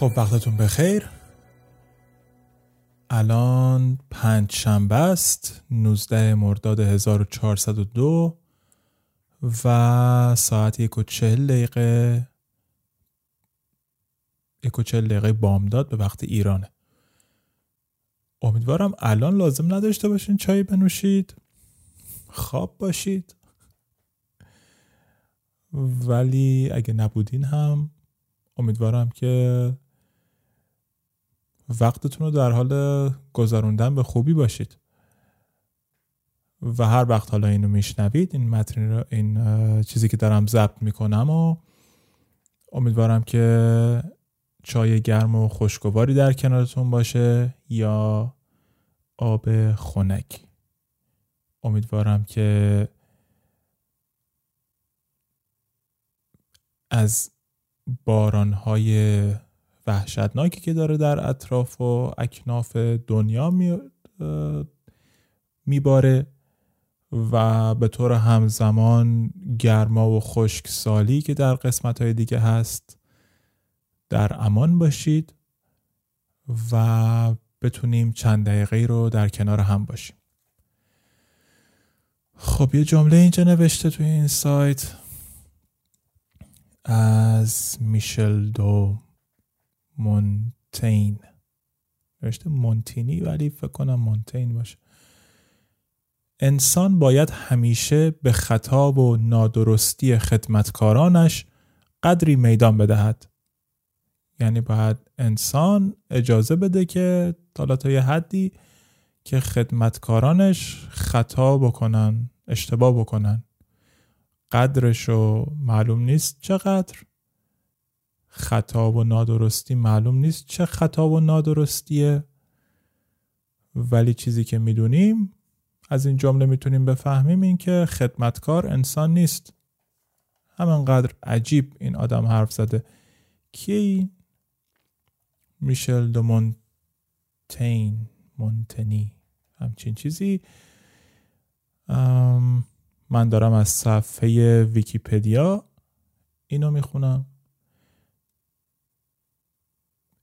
خب وقتتون بخیر. الان پنج شنبه است 19 مرداد 1402 و ساعت یک و چهل دقیقه یک و چهل دقیقه بامداد به وقت ایرانه. امیدوارم الان لازم نداشته باشین چای بنوشید. خواب باشید. ولی اگه نبودین هم امیدوارم که وقتتون رو در حال گذروندن به خوبی باشید. و هر وقت حالا اینو میشنوید این متن رو این چیزی که دارم ضبط می‌کنم و امیدوارم که چای گرم و خوشگواری در کنارتون باشه یا آب خنک. امیدوارم که از بارانهای وحشتناکی که داره در اطراف و اکناف دنیا میباره و به طور همزمان گرما و خشکسالی که در قسمت های دیگه هست در امان باشید و بتونیم چند دقیقه رو در کنار هم باشیم. خب یه جمله اینجا نوشته توی این سایت. از میشل دو مونتین. نوشته مونتینی ولی فکر کنم مونتین باشه. انسان باید همیشه به خطا و نادرستی خدمتکارانش قدری میدان بدهد. یعنی باید انسان اجازه بده که حالا تا یه حدی که خدمتکارانش خطا بکنن اشتباه بکنن. قدرشو معلوم نیست چقدر. خطا و نادرستی معلوم نیست چه خطا و نادرستیه. ولی چیزی که می‌دونیم از این جمله می‌تونیم بفهمیم این که خدمتکار انسان نیست. همانقدر عجیب این آدم حرف زده. کی؟ میشل دو مونتین. مونتنی. همچین چیزی. من دارم از صفحه ویکیپدیا اینو می‌خونم.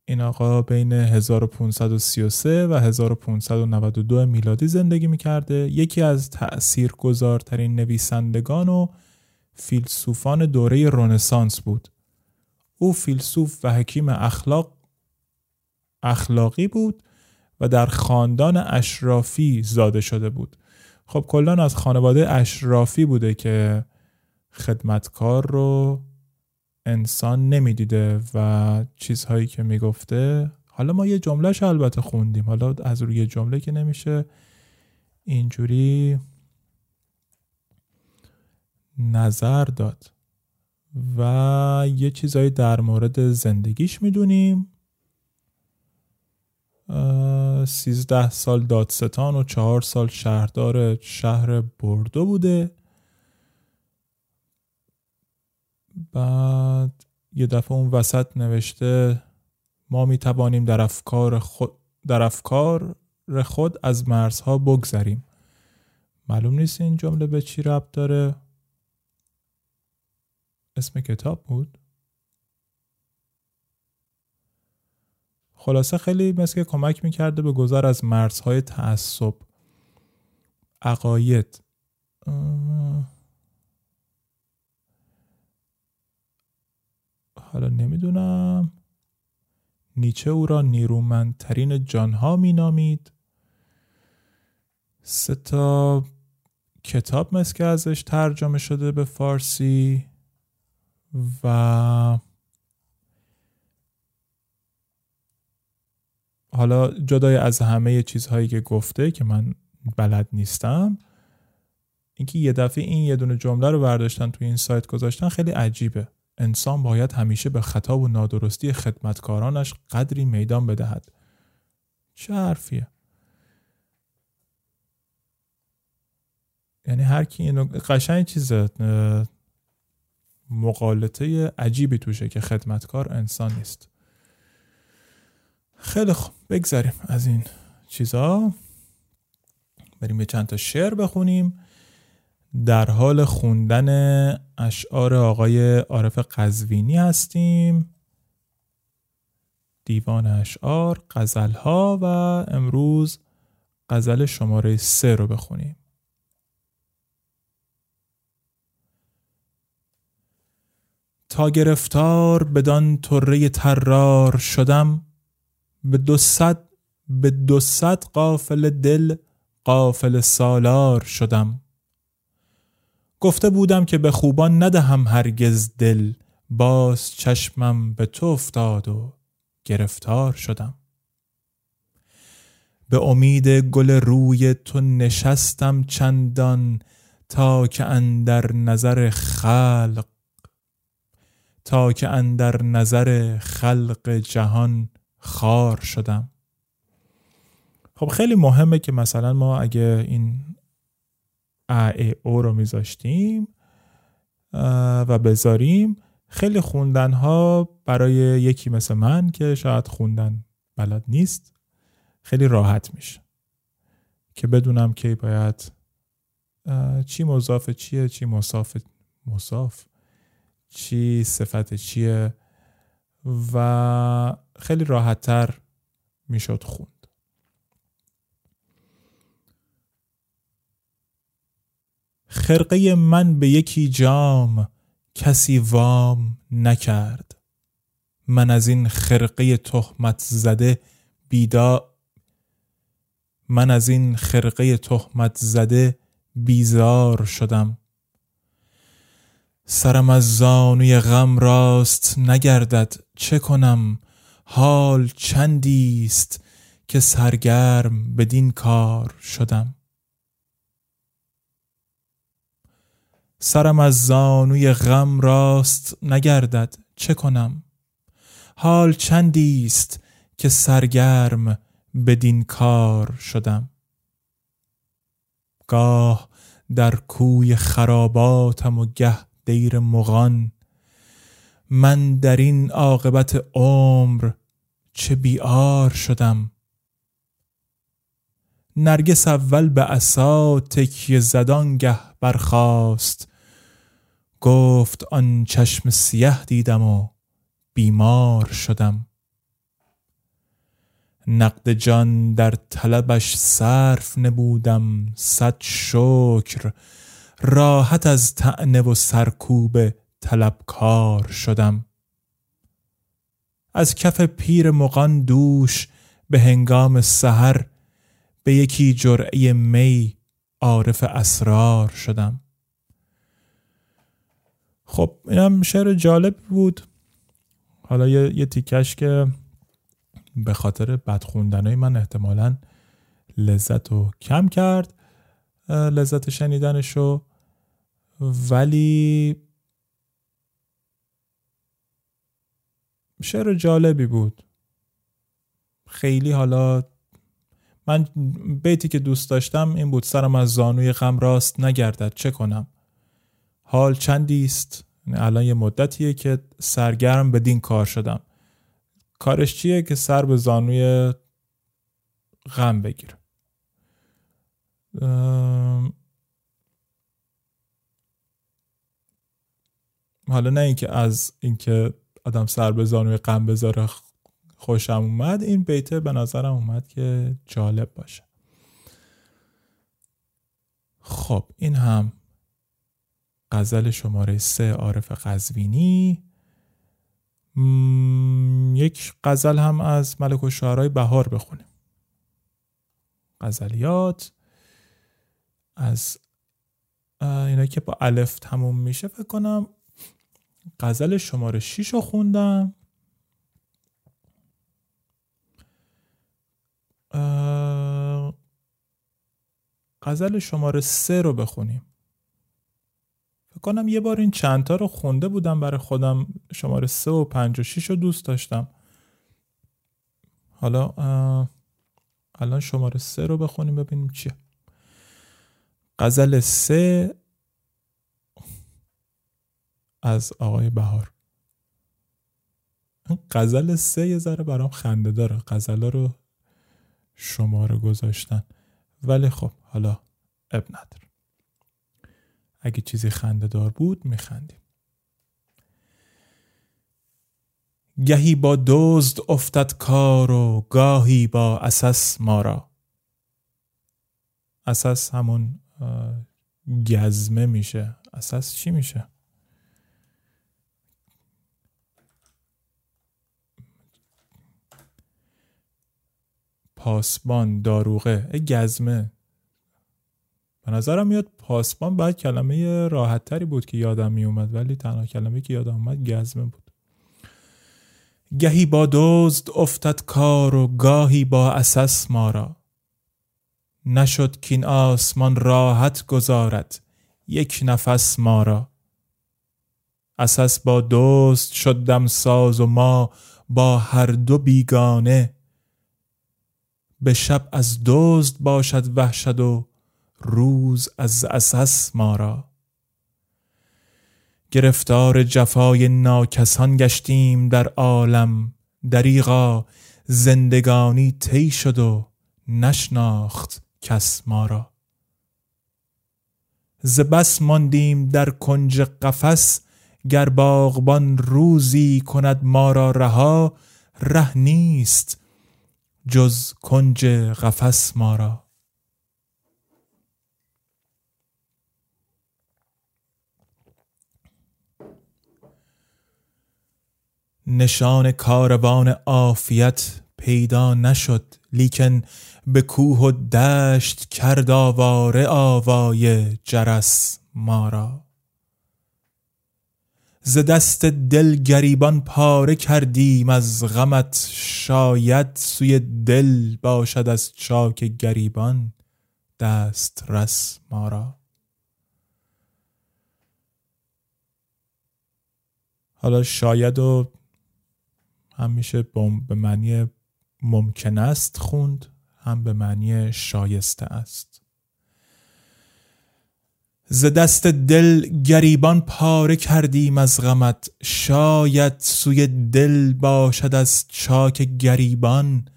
این آقا بین 1533 و 1592 میلادی زندگی می‌کرده. یکی از تأثیر گذارترین نویسندگان و فیلسوفان دوره رونسانس بود. او فیلسوف و حکیم اخلاق اخلاقی بود و در خاندان اشرافی زاده شده بود. خب کلان از خانواده اشرافی بوده که خدمتکار رو انسان نمی‌دیده و چیزهایی که می‌گفته حالا ما یه جملهش البته خوندیم. حالا از روی جمله که نمیشه اینجوری نظر داد. و یه چیزهایی در مورد زندگیش می‌دونیم. سیزده سال دادستان و چهار سال شهردار شهر بردو بوده. بعد یه دفعه اون وسط نوشته ما می توانیم در افکار خود در افکار خود از مرزها بگذریم. معلوم نیست این جمله به چی ربط داره. اسم کتاب بود؟ خلاصه خیلی مثل که کمک می‌کرده به گذر از مرزهای تعصب. عقاید. حالا نمی‌دونم. نیچه او را نیرومندترین جانها مینامید. سه تا کتاب مثل که ازش ترجمه شده به فارسی و حالا جدای از همه چیزهایی که گفته که من بلد نیستم اینکه یه دفعه این یه دونه جمله رو برداشتن توی این سایت گذاشتن خیلی عجیبه. انسان باید همیشه به خطا و نادرستی خدمتکارانش قدری میدان بدهد. چه حرفیه؟ یعنی هر کی اینو قشنگ چیزه مقالطه عجیبی توشه که خدمتکار انسان نیست. خیلی خوب بگذاریم از این چیزا. بریم یه چند تا شعر بخونیم. در حال خوندن اشعار آقای عارف قزوینی هستیم. دیوان اشعار غزل ها و امروز غزل شماره سه رو بخونیم. تا گرفتار بدان طره ترار شدم به دو به دو قافل دل قافل سالار شدم. گفته بودم که به خوبان ندهم هرگز دل باز چشمم به تو افتاد و گرفتار شدم. به امید گل روی تو نشستم چندان تا که اندر نظر خلق تا که اندر نظر خلق جهان خار شدم. خب خیلی مهمه که مثلا ما اگه این ا او رو میذاشتیم و بذاریم. خیلی خوندن ها برای یکی مثل من که شاید خوندن بلد نیست خیلی راحت میشه که بدونم که باید چی مضاف چیه چی مصاف مصاف چی صفت چیه. و خیلی راحتتر می‌شد خوند. خرقه من به یکی جام کسی وام نکرد. من از این خرقه تهمت زده بیدا من از این خرقه تهمت زده بیزار شدم. سرم از زانوی غم راست نگردد چه کنم؟ حال چندیست که سرگرم بدین کار شدم. سرم از زانوی غم راست نگردد چه کنم؟ حال چندیست که سرگرم بدین کار شدم؟ گاه در کوی خراباتم و گه دیر مغان من در این عاقبت عمر چه بیار شدم؟ نرگس اول به عصا تکیه زدان گه برخاست گفت آن چشم سیه دیدم و بیمار شدم. نقد جان در طلبش صرف نبودم صد شکر. راحت از تعنه و سرکوب طلبکار شدم. از کف پیر مغان دوش به هنگام سحر به یکی جرعه می عارف اسرار شدم. خب اینم شعر جالب بود. حالا یه, یه تیکش که به خاطر بد خوندنای من احتمالا لذت رو کم کرد لذت شنیدنشو. ولی شعر جالبی بود. خیلی حالا من بیتی که دوست داشتم این بود سرم از زانوی غم راست نگردد چه کنم؟ حال چندی است؟ یعنی الان یه مدتیه که سرگرم بدین کار شدم. کارش چیه که سر به زانوی غم بگیره حالا نه اینکه از اینکه آدم سر به زانوی غم بذاره خوشم اومد این بیته به نظرم اومد که جالب باشه. خب این هم غزل شماره سه عارف قزوینی. یک غزل هم از ملک و شعرهای بهار بخونیم. غزلیات از اینا که با الف تموم میشه فکر کنم غزل شماره 6 رو خوندم. غزل شماره سه رو بخونیم. کنم یه بار این چندتا رو خونده بودم برای خودم شماره سه و پنج و شیش رو دوست داشتم. حالا الان شماره سه رو بخونیم ببینیم چیه. غزل سه از آقای بهار. غزل سه یه ذره برام خنده داره. غزل رو شماره گذاشتن. ولی خب حالا اب نداره. اگه چیزی خنده دار بود میخندیم. گهی با دزد افتد کار و گاهی با اساس ما را. اساس همون گزمه میشه. اساس چی میشه؟ پاسبان داروغه گزمه. به نظرم میاد پاسبان باید کلمه راحت تری بود که یادم می اومد ولی تنها کلمه که یادم اومد گزمه بود. گهی با دزد افتد کار و گاهی با اساس ما را. نشد که این آسمان راحت گذارد یک نفس ما را. اساس با دوست شدم ساز و ما با هر دو بیگانه. به شب از دزد باشد وحشت و روز از اساس ما را. گرفتار جفای ناکسان گشتیم در عالم. دریغا زندگانی طی شد و نشناخت کس ما را. ز بس ماندیم در کنج قفس. گر باغبان روزی کند ما را رها ره نیست جز کنج قفس ما را. نشان کاروان عافیت پیدا نشد لیکن به کوه و دشت کرد آواره آوای جرس ما را. ز دست دل گریبان پاره کردیم از غمت شاید سوی دل باشد از چاک گریبان دست رس ما را. حالا شاید و هم میشه به معنی ممکن است خوند هم به معنی شایسته است. ز دست دل گریبان پاره کردیم از غمت. شاید سوی دل باشد از چاک گریبان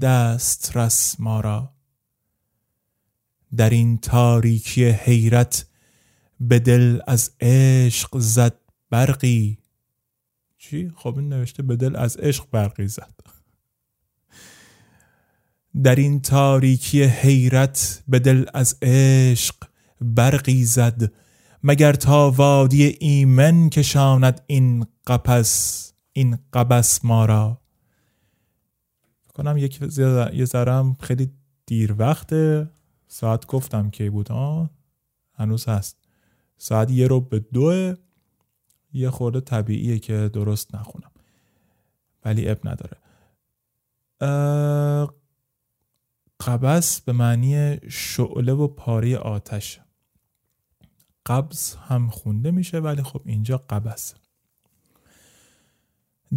دست رس ما را. در این تاریکی حیرت به دل از عشق زد برقی. چی؟ خب این نوشته به دل از عشق برقی زد در این تاریکی حیرت به دل از عشق برقی زد مگر تا وادی ایمن کشاند این قپس این قبس ما را؟ کنم یک یه ذرم خیلی دیر وقته. ساعت گفتم کی بود آه؟ هنوز هست. ساعت یه رو به دوه. یه خورده طبیعیه که درست نخونم. ولی اب نداره. قبس به معنی شعله و پاره آتش. قبض هم خونده میشه ولی خب اینجا قبس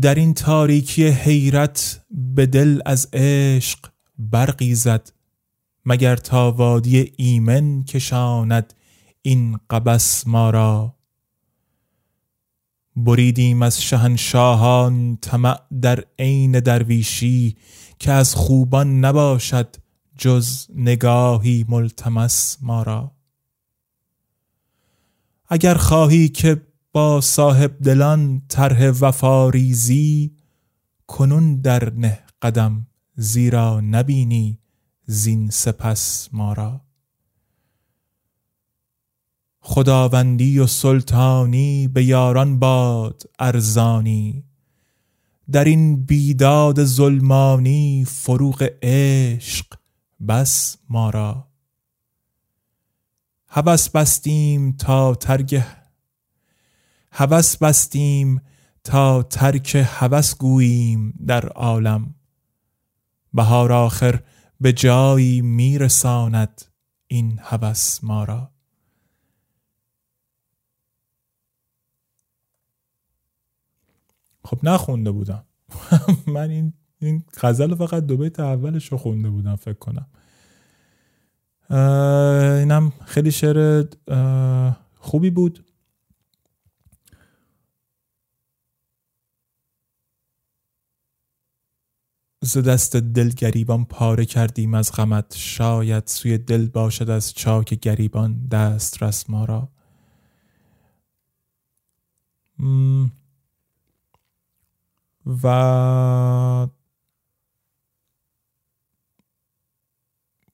در این تاریکی حیرت به دل از عشق برقی زد مگر تا وادی ایمن کشاند این قبس ما را؟ بریدیم از شهنشاهان طمع در عین درویشی که از خوبان نباشد جز نگاهی ملتمس ما را. اگر خواهی که با صاحب دلان طرح وفاریزی کنون در نه قدم زیرا نبینی زین سپس ما را. خداوندی و سلطانی به یاران باد ارزانی. در این بیداد ظلمانی فروغ عشق بس ما را. هوس بستیم تا ترک هوس بستیم تا ترک هوس گوییم در عالم. بهار آخر به جایی میرساند این هوس ما را. خب نخونده بودم. من این این غزل فقط دو بیت اولش رو خونده بودم فکر کنم. اینم خیلی شعر خوبی بود. ز دست دل گریبان پاره کردیم از غمت. شاید سوی دل باشد از چاک گریبان دست رس ما را. و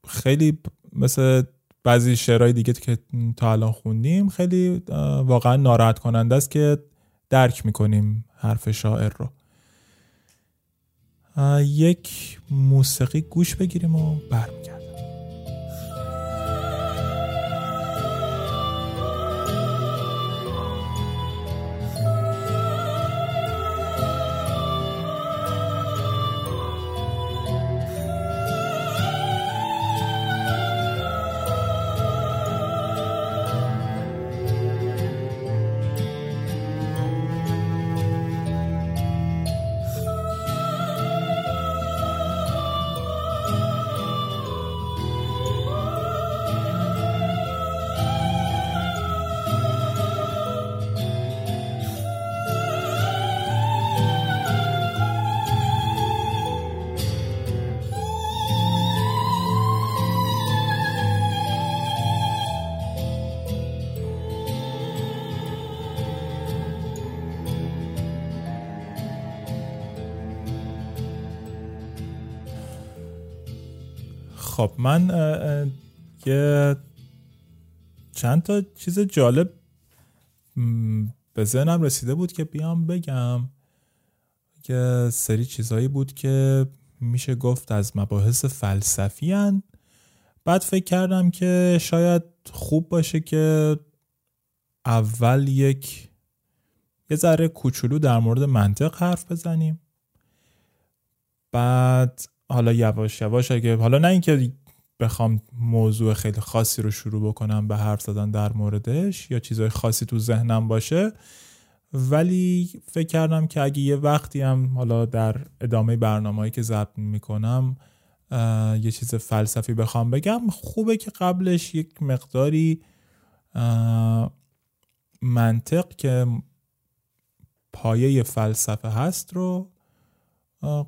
خیلی مثل بعضی شعرهای دیگه که تا الان خوندیم خیلی واقعا ناراحت کننده است که درک می‌کنیم حرف شاعر رو. یک موسیقی گوش بگیریم و برمیگردیم. خب من یه چند تا چیز جالب به ذهنم رسیده بود که بیام بگم که سری چیزهایی بود که میشه گفت از مباحث فلسفی هن. بعد فکر کردم که شاید خوب باشه که اول یک یه ذره کوچولو در مورد منطق حرف بزنیم بعد حالا یواش یواش اگه حالا نه اینکه بخوام موضوع خیلی خاصی رو شروع بکنم به حرف زدن در موردش یا چیزای خاصی تو ذهنم باشه ولی فکر کردم که اگه یه وقتی هم حالا در ادامه برنامه‌ای که ضبط می‌کنم یه چیز فلسفی بخوام بگم خوبه که قبلش یک مقداری منطق که پایه فلسفه هست رو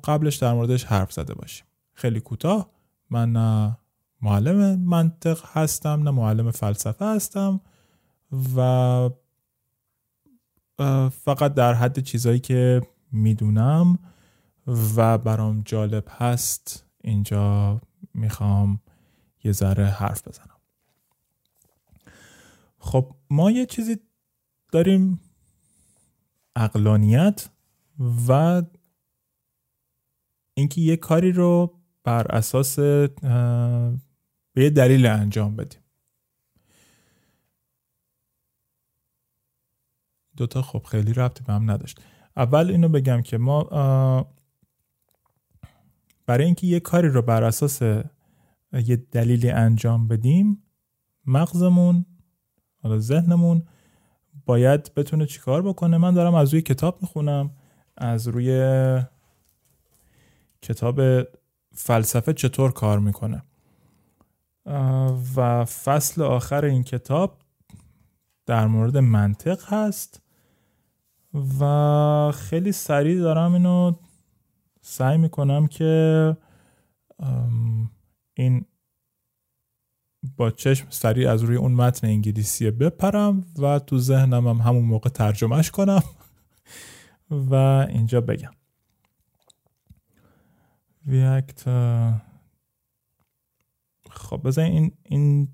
قبلش در موردش حرف زده باشیم. خیلی کوتاه. من نه معلم منطق هستم نه معلم فلسفه هستم و فقط در حد چیزایی که می‌دونم و برام جالب هست اینجا می‌خوام یه ذره حرف بزنم. خب ما یه چیزی داریم اقلانیت و اینکه یه کاری رو بر اساس به یه دلیل انجام بدیم. دوتا خب خیلی ربطی به هم نداشت. اول اینو بگم که ما برای اینکه یه کاری رو بر اساس یه دلیلی انجام بدیم مغزمون حالا ذهنمون باید بتونه چیکار بکنه. من دارم از روی کتاب می‌خونم از روی کتاب فلسفه چطور کار می‌کنه. و فصل آخر این کتاب در مورد منطق هست و خیلی سریع دارم اینو سعی می‌کنم که این با چشم سریع از روی اون متن انگلیسی بپرم و تو ذهنم هم همون موقع ترجمهش کنم و اینجا بگم. ریاکت خب بذار این این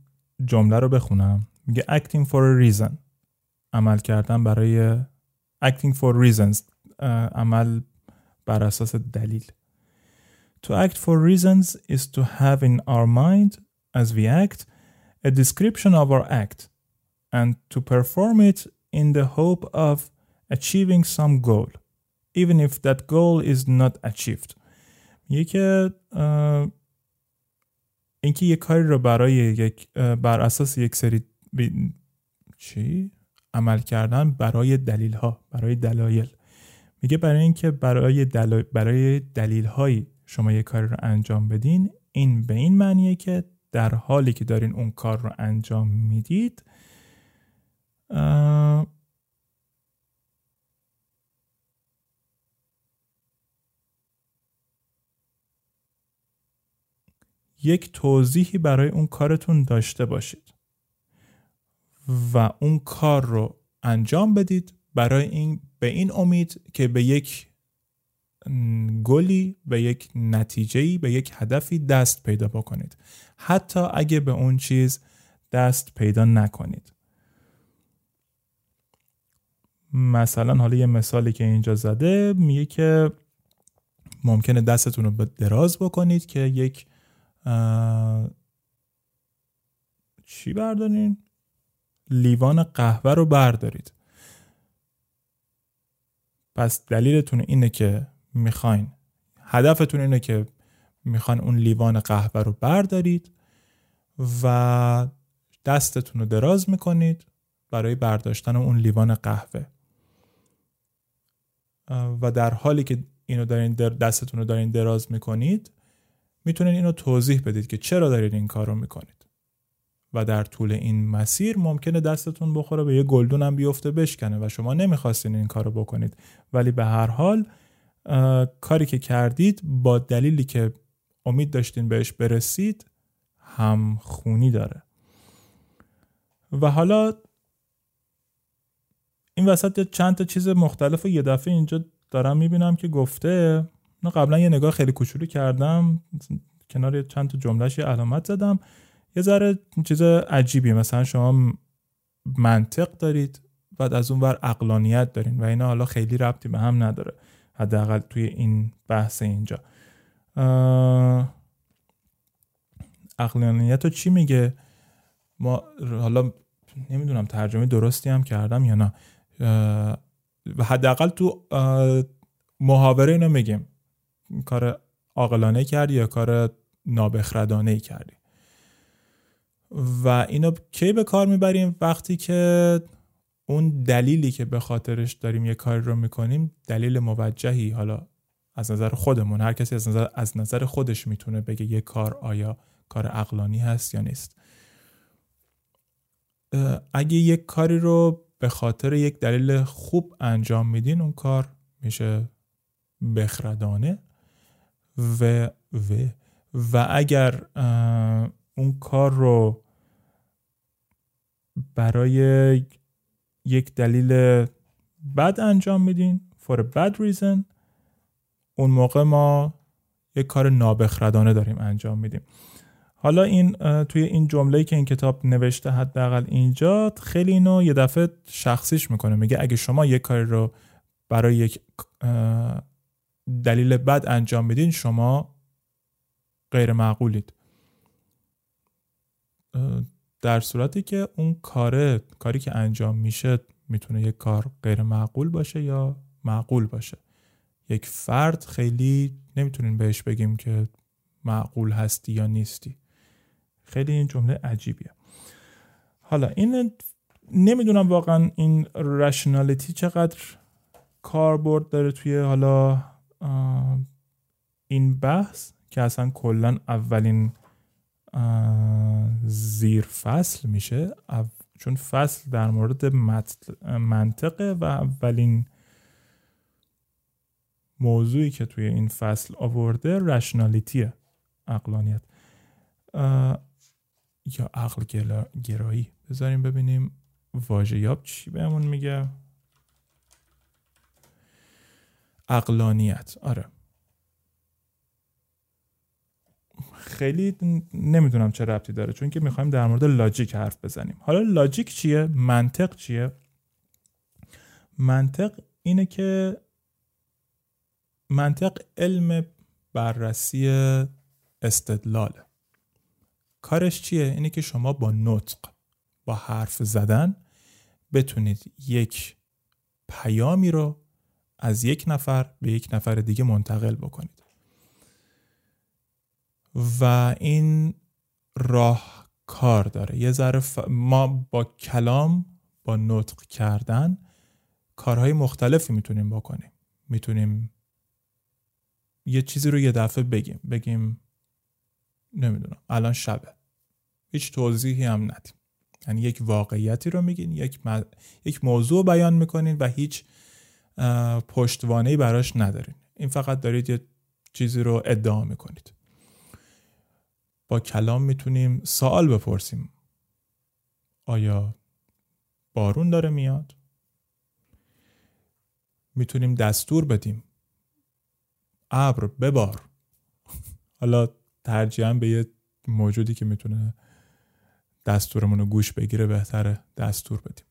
جمله رو بخونم میگه acting for a reason عمل کردن برای acting for reasons عمل بر اساس دلیل To act for reasons is to have in our mind as we act a description of our act and to perform it in the hope of achieving some goal even if that goal is not achieved که اینکه یک کاری رو برای یک بر اساس یک سری چی؟ عمل کردن برای دلیل ها برای دلایل. میگه برای اینکه برای دل... برای دلیل هایی شما یک کاری رو انجام بدین این به این معنیه که در حالی که دارین اون کار رو انجام می‌دید یک توضیحی برای اون کارتون داشته باشید و اون کار رو انجام بدید برای این به این امید که به یک گلی به یک نتیجهی به یک هدفی دست پیدا بکنید. حتی اگه به اون چیز دست پیدا نکنید. مثلا حالا یه مثالی که اینجا زده میگه که ممکنه دستتون رو دراز بکنید که یک چی بردارین؟ لیوان قهوه رو بردارید پس دلیلتون اینه که می‌خواین هدفتون اینه که می‌خواین اون لیوان قهوه رو بردارید و دستتون رو دراز می‌کنید برای برداشتن اون لیوان قهوه و در حالی که اینو دارین دستتون رو دارین دراز می‌کنید می‌تونید اینو توضیح بدید که چرا دارید این کار رو می‌کنید. و در طول این مسیر ممکنه دستتون بخوره به یه گلدون هم بیفته بشکنه و شما نمی‌خواستین این کار رو بکنید. ولی به هر حال کاری که کردید با دلیلی که امید داشتین بهش برسید هم خونی داره. و حالا این وسط چند تا چیز مختلف و یه دفعه اینجا دارم می‌بینم که گفته نه قبلا یه نگاه خیلی کوچولو کردم کنار چند تا جملهش یه علامت زدم. یه ذره چیز عجیبی مثلا شما منطق دارید بعد از اون ور اقلانیت دارین و اینا حالا خیلی ربطی به هم نداره حداقل توی این بحث اینجا. اقلانیت رو چی میگه؟ ما حالا نمی‌دونم ترجمه درستی هم کردم یا نه. و حداقل تو محاوره اینو میگیم. کار عاقلانه کردی یا کار نابخردانه کردی؟ و اینو کی به کار می‌بریم وقتی که اون دلیلی که به خاطرش داریم یه کاری رو می‌کنیم دلیل موجهی حالا از نظر خودمون هر کسی از نظر, از نظر خودش می‌تونه بگه یه کار آیا کار اقلانی هست یا نیست. اگه یک کاری رو به خاطر یک دلیل خوب انجام میدین اون کار میشه بخردانه. و و و اگر اون کار رو برای یک دلیل بد انجام میدین for a bad reason اون موقع ما یک کار نابخردانه داریم انجام میدیم. حالا این توی این جمله که این کتاب نوشته حداقل اینجا خیلی اینو یه دفعه شخصیش می‌کنه میگه اگه شما یک کاری رو برای یک دلیل بد انجام میدین شما غیر معقولید در صورتی که اون کاره کاری که انجام میشه می‌تونه یک کار غیر معقول باشه یا معقول باشه. یک فرد خیلی نمی‌تونیم بهش بگیم که معقول هستی یا نیستی. خیلی این جمله عجیبیه. حالا این نمی‌دونم واقعا این رشنالیتی چقدر کاربرد داره توی حالا این بحث که اصلا کلا اولین زیر فصل میشه چون فصل در مورد منطقه و اولین موضوعی که توی این فصل آورده رشنالیتیه اقلانیت یا عقل گرایی. بذاریم ببینیم واژه یاب چی بهمون میگه. اقلانیت آره. خیلی نمی‌دونم چه ربطی داره چون که می‌خوایم در مورد لاجیک حرف بزنیم. حالا لاجیک چیه؟ منطق چیه؟ منطق اینه که منطق علم بررسی استدلاله کارش چیه؟ اینه که شما با نطق با حرف زدن بتونید یک پیامی رو از یک نفر به یک نفر دیگه منتقل بکنید. و این راه کار داره. یه ذره ما با کلام با نطق کردن کارهای مختلفی می‌تونیم بکنیم. می‌تونیم یه چیزی رو یه دفعه بگیم. بگیم نمی‌دونم الان شبه. هیچ توضیحی هم ندیم. یعنی یک واقعیتی رو میگین یک, یک موضوع بیان می‌کنین و هیچ پشتوانه براش ندارین. این فقط دارید یه چیزی رو ادعا می‌کنید. با کلام می‌تونیم سوال بپرسیم. آیا بارون داره میاد؟ می‌تونیم دستور بدیم. ابر ببار. حالا ترجیحاً به یه موجودی که می‌تونه دستورمون رو گوش بگیره بهتره دستور بدیم.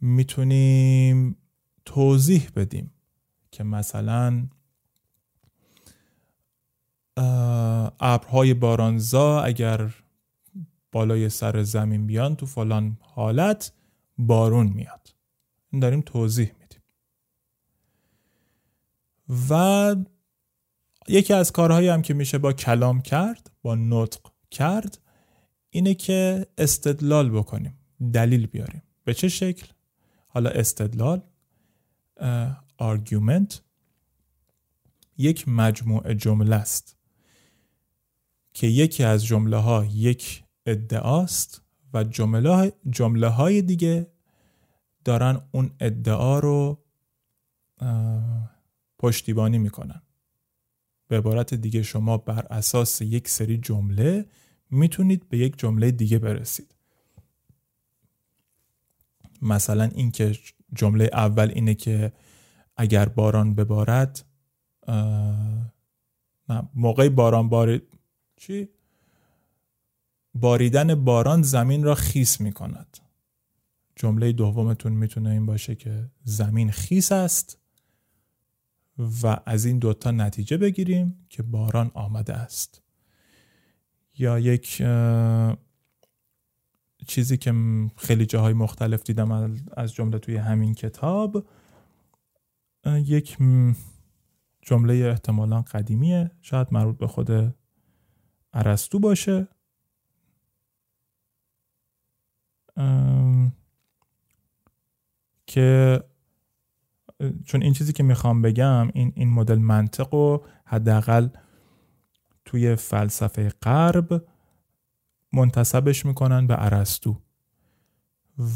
می‌تونیم توضیح بدیم که مثلا ابرهای بارانزا اگر بالای سر زمین بیان تو فلان حالت بارون میاد. این داریم توضیح میدیم. و یکی از کارهایی هم که میشه با کلام کرد با نطق کرد اینه که استدلال بکنیم. دلیل بیاریم. به چه شکل؟ حالا استدلال آرگومنت یک مجموعه جمله است که یکی از جمله ها یک ادعاست و جمله, جمله های دیگه دارن اون ادعا رو پشتیبانی می‌کنن. به عبارت دیگه شما بر اساس یک سری جمله می‌تونید به یک جمله دیگه برسید. مثلا اینکه جمله اول اینه که اگر باران ببارد نه موقع باران بارید چی؟ باریدن باران زمین را خیس می کند جمله دومتون می‌تونه این باشه که زمین خیس است و از این دوتا نتیجه بگیریم که باران آمده است یا یک چیزی که خیلی جاهای مختلف دیدم از جمله توی همین کتاب یک جمله احتمالا قدیمیه. شاید مربوط به خود ارسطو باشه. که چون این چیزی که می‌خوام بگم این این مدل منطق و حداقل توی فلسفه غرب منتصبش می‌کنن به ارسطو.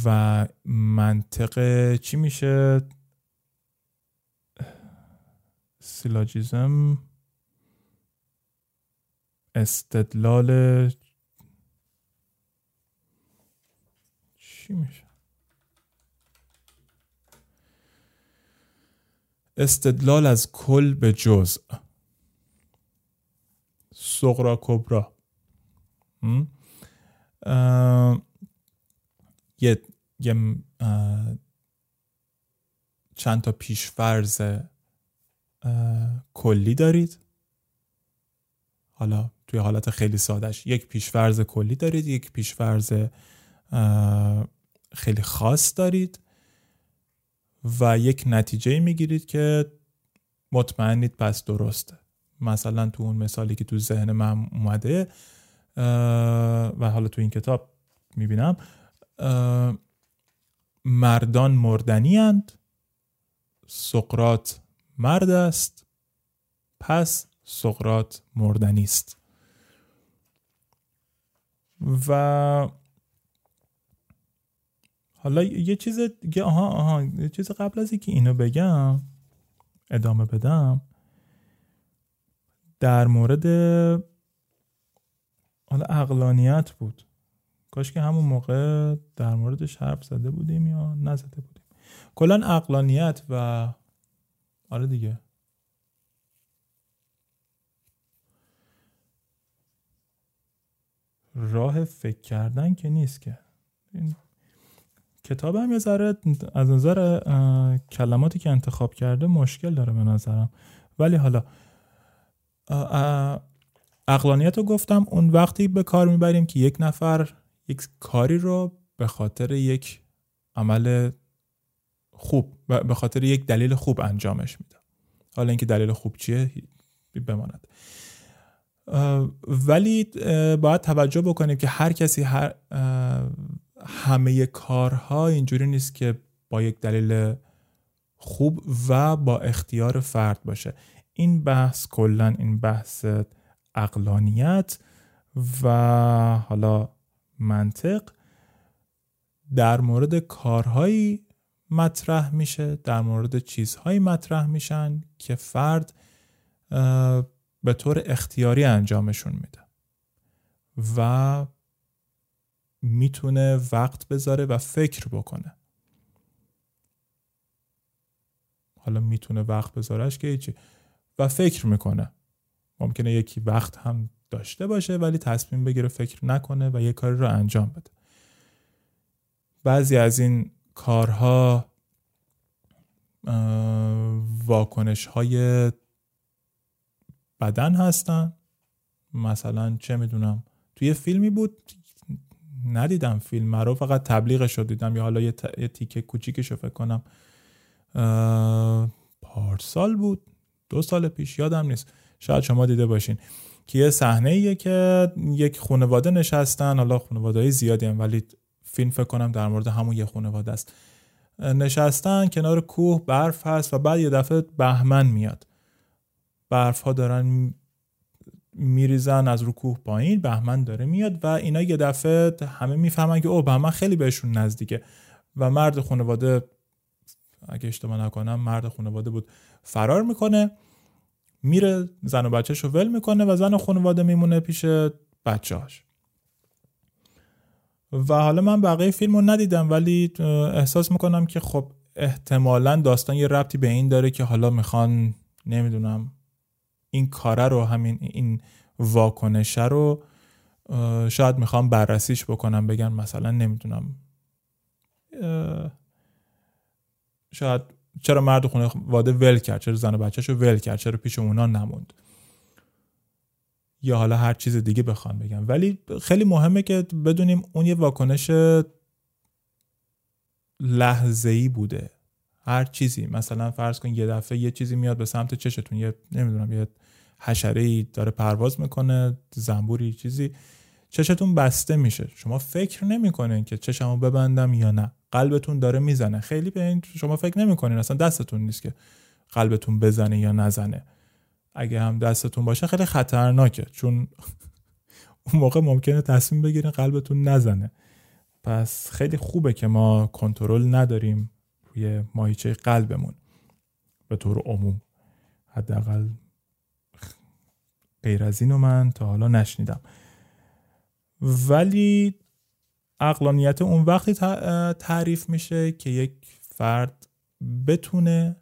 و منطق چی میشه؟ سیلاجیزم استدلال چی میشه؟ استدلال از کل به جزء. سغرا کبرا. یه, یه چند تا پیشفرز کلی دارید. حالا توی حالت خیلی سادش یک پیشفرز کلی دارید یک پیشفرز خیلی خاص دارید و یک نتیجه می‌گیرید که مطمئنید پس درسته. مثلا تو اون مثالی که تو ذهن من اومده و حالا تو این کتاب می‌بینم مردان مردنی اند سقرات مرد است پس سقرات مردنی است. و حالا یه چیز دیگه آها آها یه چیز قبل از اینکه اینو بگم ادامه بدم در مورد حالا اقلانیت بود. کاش که همون موقع در موردش حرف زده بودیم یا نزده بودیم. کلا اقلانیت و آره دیگه. راه فکر کردن که نیست که. این کتاب هم یه ذره از نظر کلماتی که انتخاب کرده مشکل داره به نظرم. ولی حالا اقلانیت رو گفتم اون وقتی به کار می‌بریم که یک نفر یک کاری رو به خاطر یک عمل خوب به خاطر یک دلیل خوب انجامش میده. حالا اینکه دلیل خوب چیه بماند. ولی باید توجه بکنیم که هر کسی هر همه کارها اینجوری نیست که با یک دلیل خوب و با اختیار فرد باشه. این بحث کلا این بحث اقلانیت و حالا منطق در مورد کارهایی مطرح میشه در مورد چیزهایی مطرح میشن که فرد به طور اختیاری انجامشون میده و می‌تونه وقت بذاره و فکر بکنه. حالا می‌تونه وقت بذارهش که چی و فکر می‌کنه. ممکنه یکی وقت هم داشته باشه ولی تصمیم بگیره فکر نکنه و یه کاری رو انجام بده. بعضی از این کارها واکنش های بدن هستن. مثلا چه می‌دونم توی فیلمی بود ندیدم فیلم رو فقط تبلیغش رو دیدم. یا حالا یه, ت... یه تیکه کوچیکش رو فکر کنم. پارسال بود دو سال پیش یادم نیست. شاید شما دیده باشین. که یه صحنه ایه که یک خانواده نشستن حالا خانواده های زیادی هم ولی فیلم فکر کنم در مورد همون یه خانواده است. نشستن کنار کوه برف هست و بعد یه دفعه بهمن میاد. برف ها دارن میریزن از رو کوه پایین بهمن داره میاد و اینا یه دفعه همه می‌فهمن که او بهمن خیلی بهشون نزدیکه. و مرد خانواده اگه اشتباه نکنم مرد خانواده بود فرار می‌کنه. میره زن و بچهش رو ول می‌کنه و زن و خانواده میمونه پیش بچهاش و حالا من بقیه فیلم رو ندیدم ولی احساس می‌کنم که خب احتمالا داستان یه ربطی به این داره که حالا می‌خوان نمی‌دونم این کاره رو همین این واکنشه رو شاید می‌خوام بررسیش بکنم بگن مثلا نمی‌دونم شاید چرا مرد خونه واده ول کرد؟ چرا زن و بچهش رو ول کرد؟ چرا پیش اونا نموند؟ یا حالا هر چیز دیگه بخوام بگم. ولی خیلی مهمه که بدونیم اون یه واکنش لحظه ای بوده. هر چیزی. مثلا فرض کن یه دفعه یه چیزی میاد به سمت چشتون. یه نمی‌دونم یه حشره ای داره پرواز می‌کنه زنبوری چیزی. چشتون بسته میشه. شما فکر نمی‌کنین که چشمو ببندم یا نه. قلبتون داره می‌زنه. خیلی به این شما فکر نمی‌کنین اصلا دستتون نیست که قلبتون بزنه یا نزنه. اگه هم دستتون باشه خیلی خطرناکه چون اون موقع ممکنه تصمیم بگیرین قلبتون نزنه. پس خیلی خوبه که ما کنترل نداریم روی ماهیچه قلبمون. به طور عموم. حداقل غیر از اینو من تا حالا نشنیدم. ولی اقلانیت اون وقتی تعریف میشه که یک فرد بتونه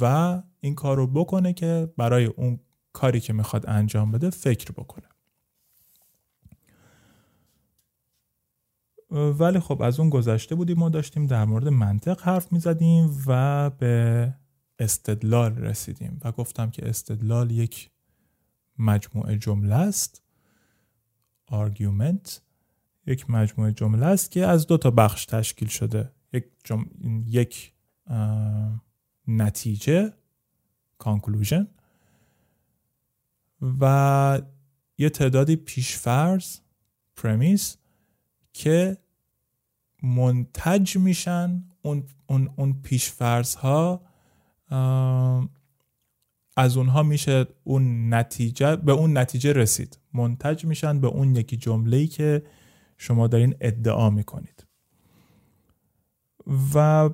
و این کار رو بکنه که برای اون کاری که می‌خواد انجام بده فکر بکنه. ولی خب از اون گذشته بودیم ما داشتیم در مورد منطق حرف می‌زدیم و به استدلال رسیدیم و گفتم که استدلال یک مجموعه جمله است. Argument یک مجموعه جمله است که از دو تا بخش تشکیل شده. یک, جم... یک نتیجه conclusion و یه تعدادی پیشفرض premise که منتج میشن اون, اون, اون پیشفرض ها از اونها میشه اون نتیجه به اون نتیجه رسید. منتج میشن به اون یکی جمله که شما دارین ادعا می‌کنید. و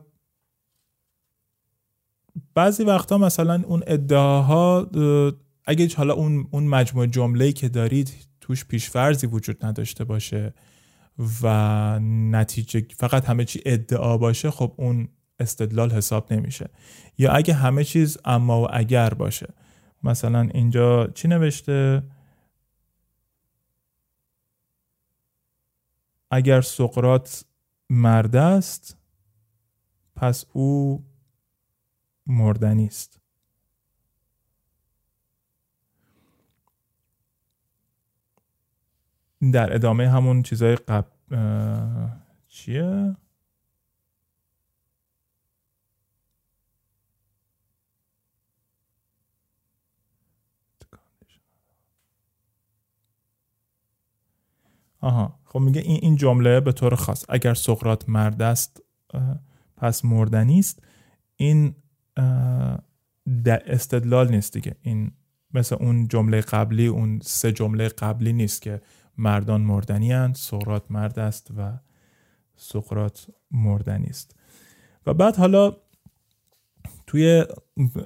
بعضی وقتا مثلا اون ادعاها اگه حالا اون اون مجموعه جمله که دارید توش پیشفرزی وجود نداشته باشه و نتیجه فقط همه چی ادعا باشه خب اون استدلال حساب نمیشه. یا اگه همه چیز اما و اگر باشه. مثلا اینجا چی نوشته؟ اگر سقرات مرد است پس او مردنی است. در ادامه همون چیزای قبل چیه؟ آها. خب میگه این این جمله به طور خاص اگر سقرات مرد است پس مردنی است این استدلال نیست دیگه. این مثل اون جمله قبلی اون سه جمله قبلی نیست که مردان مردنی هند سقرات مرد است و سقرات مردنی است و بعد حالا توی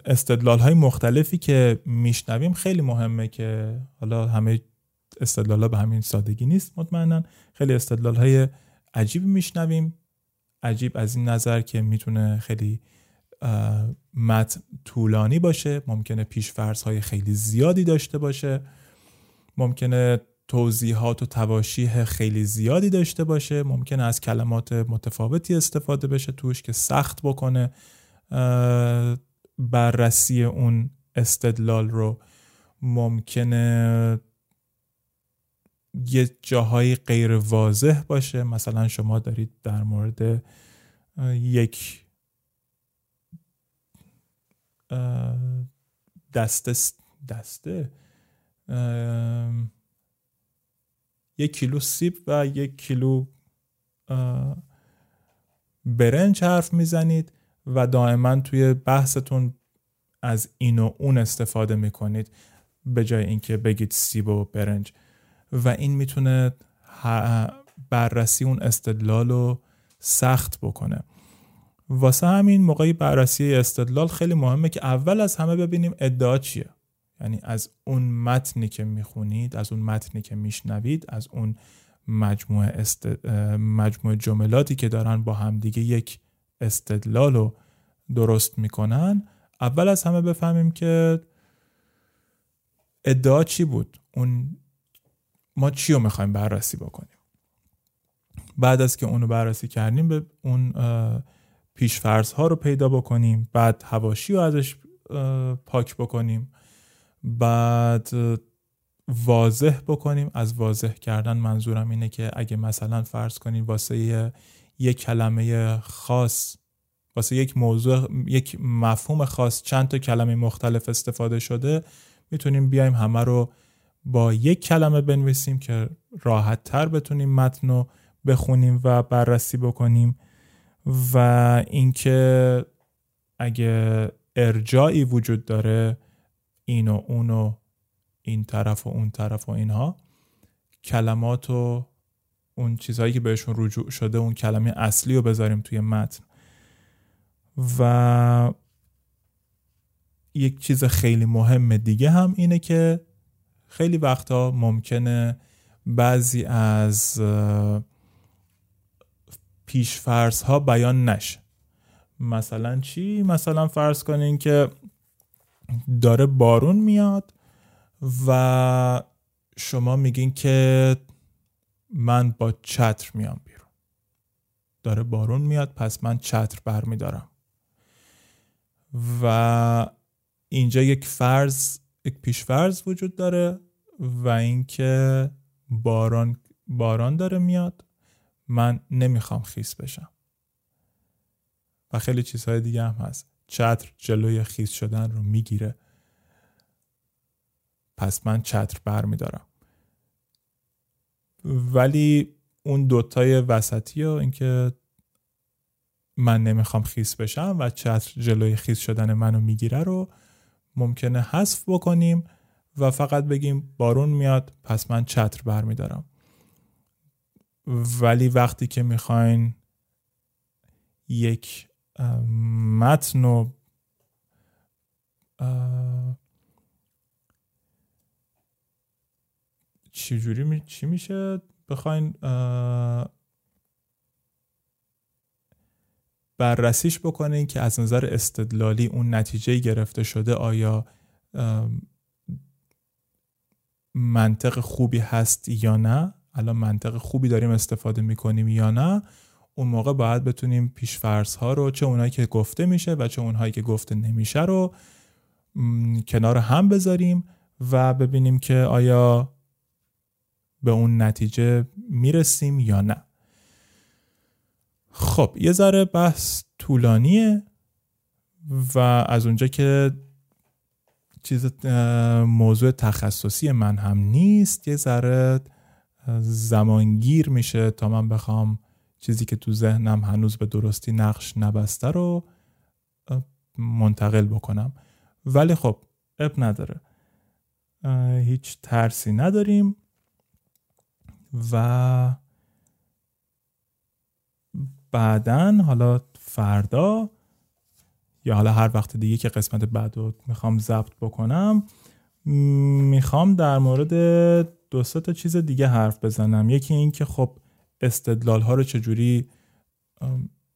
استدلال های مختلفی که میشنویم خیلی مهمه که حالا همه استدلال به همین سادگی نیست مطمئنا. خیلی استدلال های عجیب میشنویم. عجیب از این نظر که می‌تونه خیلی متن طولانی باشه. ممکنه پیشفرض های خیلی زیادی داشته باشه. ممکنه توضیحات و تواشیح خیلی زیادی داشته باشه. ممکنه از کلمات متفاوتی استفاده بشه توش که سخت بکنه. بررسی اون استدلال رو. ممکنه یه جاهای غیر واضح باشه. مثلا شما دارید در مورد یک دسته دسته یک کیلو سیب و یک کیلو برنج حرف می‌زنید و دائما توی بحثتون از این و اون استفاده می‌کنید. به جای اینکه بگید سیب و برنج. و این می‌تونه بررسی اون استدلال رو سخت بکنه. واسه همین موقعی بررسی استدلال خیلی مهمه که اول از همه ببینیم ادعا چیه. یعنی از اون متنی که می‌خونید از اون متنی که میشنوید از اون مجموعه, است... مجموعه جملاتی که دارن با همدیگه یک استدلال رو درست می‌کنن اول از همه بفهمیم که ادعا چی بود. اون ما چی رو می‌خوایم بررسی بکنیم؟ بعد از که اونو بررسی کردیم به اون پیشفرض ها رو پیدا بکنیم بعد هواشی رو ازش پاک بکنیم بعد واضح بکنیم. از واضح کردن منظورم اینه که اگه مثلا فرض کنیم واسه یک کلمه خاص واسه یک موضوع یک مفهوم خاص چند تا کلمه مختلف استفاده شده می‌تونیم بیایم همه رو با یک کلمه بنویسیم که راحت تر بتونیم متن رو بخونیم و بررسی بکنیم و اینکه اگه ارجاعی وجود داره این و اون و این طرف و اون طرف و اینها کلمات و اون چیزهایی که بهشون رجوع شده اون کلمه اصلی رو بذاریم توی متن. و یک چیز خیلی مهم دیگه هم اینه که خیلی وقتا ممکنه بعضی از پیشفرض ها بیان نشه. مثلا چی؟ مثلا فرض کنین که داره بارون میاد و شما میگین که من با چتر میام بیرون. داره بارون میاد پس من چتر برمیدارم. و اینجا یک فرض یک پیشفرض وجود داره و اینکه باران باران داره میاد. من نمی‌خوام خیس بشم. و خیلی چیزهای دیگه هم هست. چتر جلوی خیس شدن رو می‌گیره. پس من چتر بر میدارم. ولی اون دوتای وسطی و اینکه من نمی‌خوام خیس بشم و چتر جلوی خیس شدن منو می‌گیره رو ممکنه حذف بکنیم و فقط بگیم بارون میاد پس من چتر برمیدارم. ولی وقتی که می‌خواین یک متن و چجوری می... چی میشه؟ بخواین بررسیش بکنین که از نظر استدلالی اون نتیجه گرفته شده آیا منطق خوبی هست یا نه؟ الان منطق خوبی داریم استفاده می‌کنیم یا نه؟ اون موقع باید بتونیم پیشفرض ها رو چه اونایی که گفته میشه و چه اونهایی که گفته نمیشه رو کنار هم بذاریم و ببینیم که آیا به اون نتیجه می‌رسیم یا نه. خب یه ذره بحث طولانیه و از اونجا که چیز موضوع تخصصی من هم نیست یه ذره زمانگیر میشه تا من بخوام چیزی که تو ذهنم هنوز به درستی نقش نبسته رو منتقل بکنم. ولی خب اب نداره. هیچ ترسی نداریم و بعدا حالا فردا یا حالا هر وقت دیگه که قسمت بعد رو می‌خوام ضبط بکنم می‌خوام در مورد دو تا چیز دیگه حرف بزنم. یکی این که خب استدلال ها رو چجوری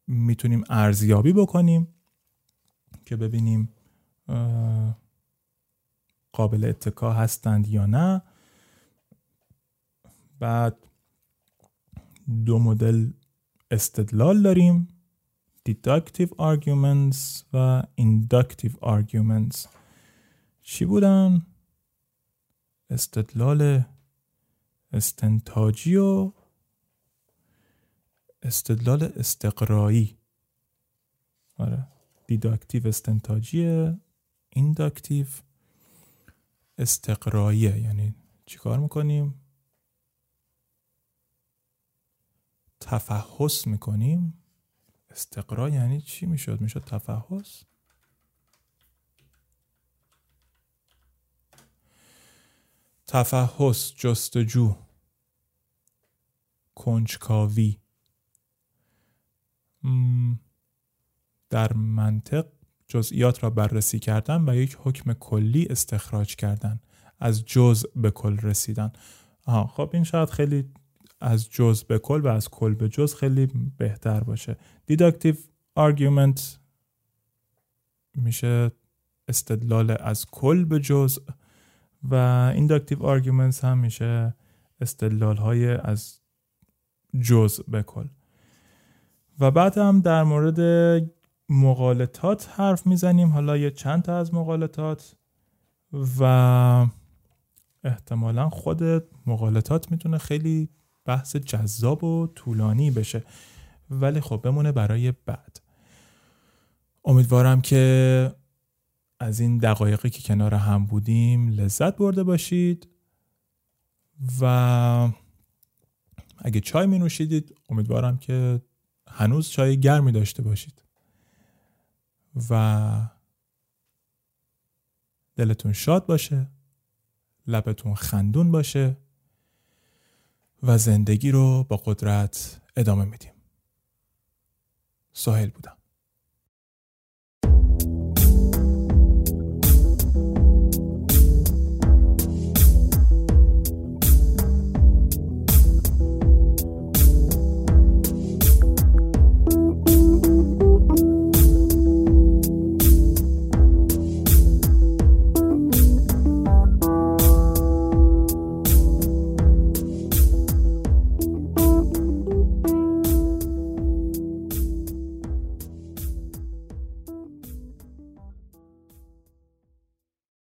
می‌تونیم ارزیابی بکنیم که ببینیم قابل اتکا هستند یا نه. بعد دو مدل استدلال داریم deductive arguments و inductive arguments. چی بودن؟ استدلال استنتاجی و استدلال استقرایی. آره deductive استنتاجی inductive استقراییه. یعنی چیکار می‌کنیم؟ تفحص می‌کنیم؟ استقرا یعنی چی می‌شد؟ می‌شد تفحص؟ تفحص جستجو کنجکاوی. در منطق جزئیات را بررسی کردن و یک حکم کلی استخراج کردن. از جزء به کل رسیدن. آها خب این شاید خیلی از جز به کل و از کل به جز خیلی بهتر باشه. deductive argument میشه استدلال از کل به جز و inductive argument هم میشه استدلال های از جز به کل. و بعد هم در مورد مقالطات حرف می‌زنیم. حالا یه چند تا از مغالطات و احتمالا خود مغالطات می‌تونه خیلی بحث جذاب و طولانی بشه. ولی خب بمونه برای بعد. امیدوارم که از این دقایقی که کنار هم بودیم لذت برده باشید و اگه چای می نوشیدید امیدوارم که هنوز چای گرمی داشته باشید. و دلتون شاد باشه لبتون خندون باشه. و زندگی رو با قدرت ادامه میدیم. ساحل بودم.